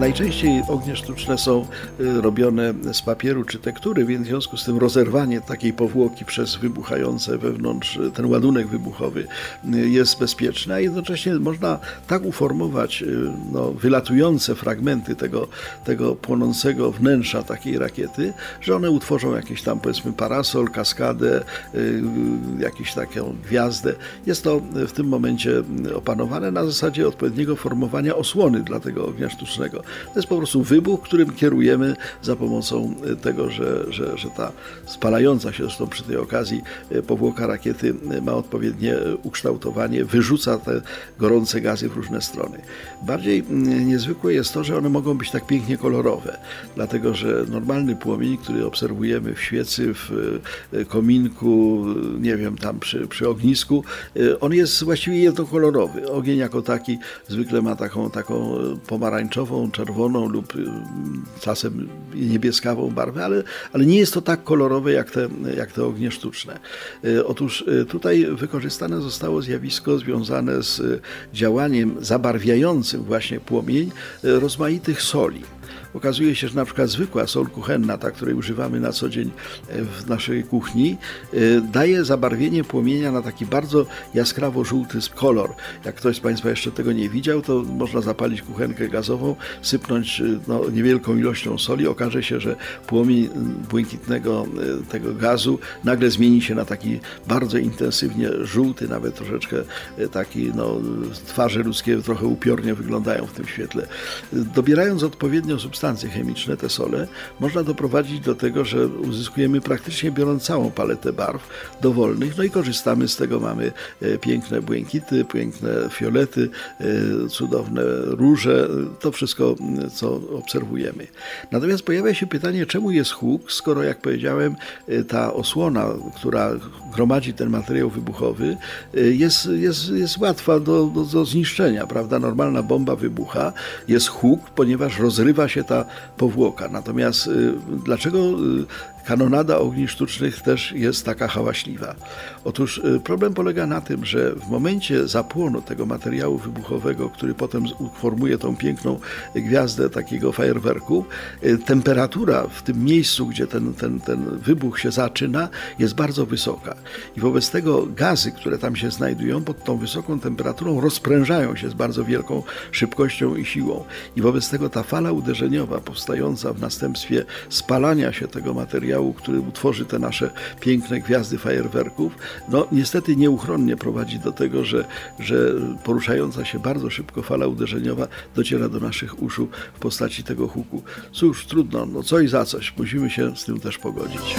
Najczęściej ognie sztuczne są y, robione z papieru czy tektury, więc w związku z tym rozerwanie takiej powłoki przez wybuchające wewnątrz y, ten ładunek wybuchowy y, jest bezpieczne, a jednocześnie można tak uformować no, wylatujące fragmenty tego, tego płonącego wnętrza takiej rakiety, że one utworzą jakiś tam powiedzmy parasol, kaskadę, jakąś taką gwiazdę. Jest to w tym momencie opanowane na zasadzie odpowiedniego formowania osłony dla tego ognia sztucznego. To jest po prostu wybuch, którym kierujemy za pomocą e, tego, że, że, że ta spalająca się zresztą przy tej okazji e, powłoka rakiety e, ma odpowiednie ukształtowanie, wyrzuca te gorące gazy w różne strony. Bardziej niezwykłe jest to, że one mogą być tak pięknie kolorowe, dlatego że normalny płomień, który obserwujemy w świecy, w kominku, nie wiem, tam przy, przy ognisku, on jest właściwie jednokolorowy. Ogień jako taki zwykle ma taką, taką pomarańczową, czerwoną lub y, czasem niebieskawą barwę, ale, ale nie jest to tak kolorowe jak te, jak te ognie sztuczne. Y, otóż y, tutaj wykorzystane zostało zjawisko związane z działaniem zabarwiającym właśnie płomień rozmaitych soli. Okazuje się, że na przykład zwykła sol kuchenna, ta, której używamy na co dzień e, w naszej kuchni, e, daje zabarwienie płomienia na taki bardzo jaskrawo-żółty kolor. Jak ktoś z Państwa jeszcze tego nie widział, to można zapalić kuchenkę gazową, sypnąć e, no, niewielką ilością soli, okaże się, że płomień błękitnego tego gazu nagle zmieni się na taki bardzo intensywnie żółty, nawet troszeczkę taki, no, twarze ludzkie trochę upiornie wyglądają w tym świetle. Dobierając odpowiednią substancję, substancje chemiczne, te sole, można doprowadzić do tego, że uzyskujemy praktycznie biorąc całą paletę barw dowolnych, no i korzystamy z tego, mamy e, piękne błękity, piękne fiolety, e, cudowne róże, to wszystko, co obserwujemy. Natomiast pojawia się pytanie, czemu jest huk, skoro jak powiedziałem, e, ta osłona, która gromadzi ten materiał wybuchowy, jest, jest, jest łatwa do, do, do zniszczenia, prawda? Normalna bomba wybucha, jest huk, ponieważ rozrywa się ta powłoka. Natomiast y, dlaczego y, kanonada ogni sztucznych też jest taka hałaśliwa. Otóż y, problem polega na tym, że w momencie zapłonu tego materiału wybuchowego, który potem formuje tą piękną gwiazdę takiego fajerwerku, y, temperatura w tym miejscu, gdzie ten, ten, ten wybuch się zaczyna, jest bardzo wysoka. I wobec tego gazy, które tam się znajdują, pod tą wysoką temperaturą rozprężają się z bardzo wielką szybkością i siłą. I wobec tego ta fala uderzeniowa powstająca w następstwie spalania się tego materiału, materiału, który utworzy te nasze piękne gwiazdy fajerwerków, no niestety nieuchronnie prowadzi do tego, że, że poruszająca się bardzo szybko fala uderzeniowa dociera do naszych uszu w postaci tego huku. Cóż, trudno, no co i za coś, musimy się z tym też pogodzić.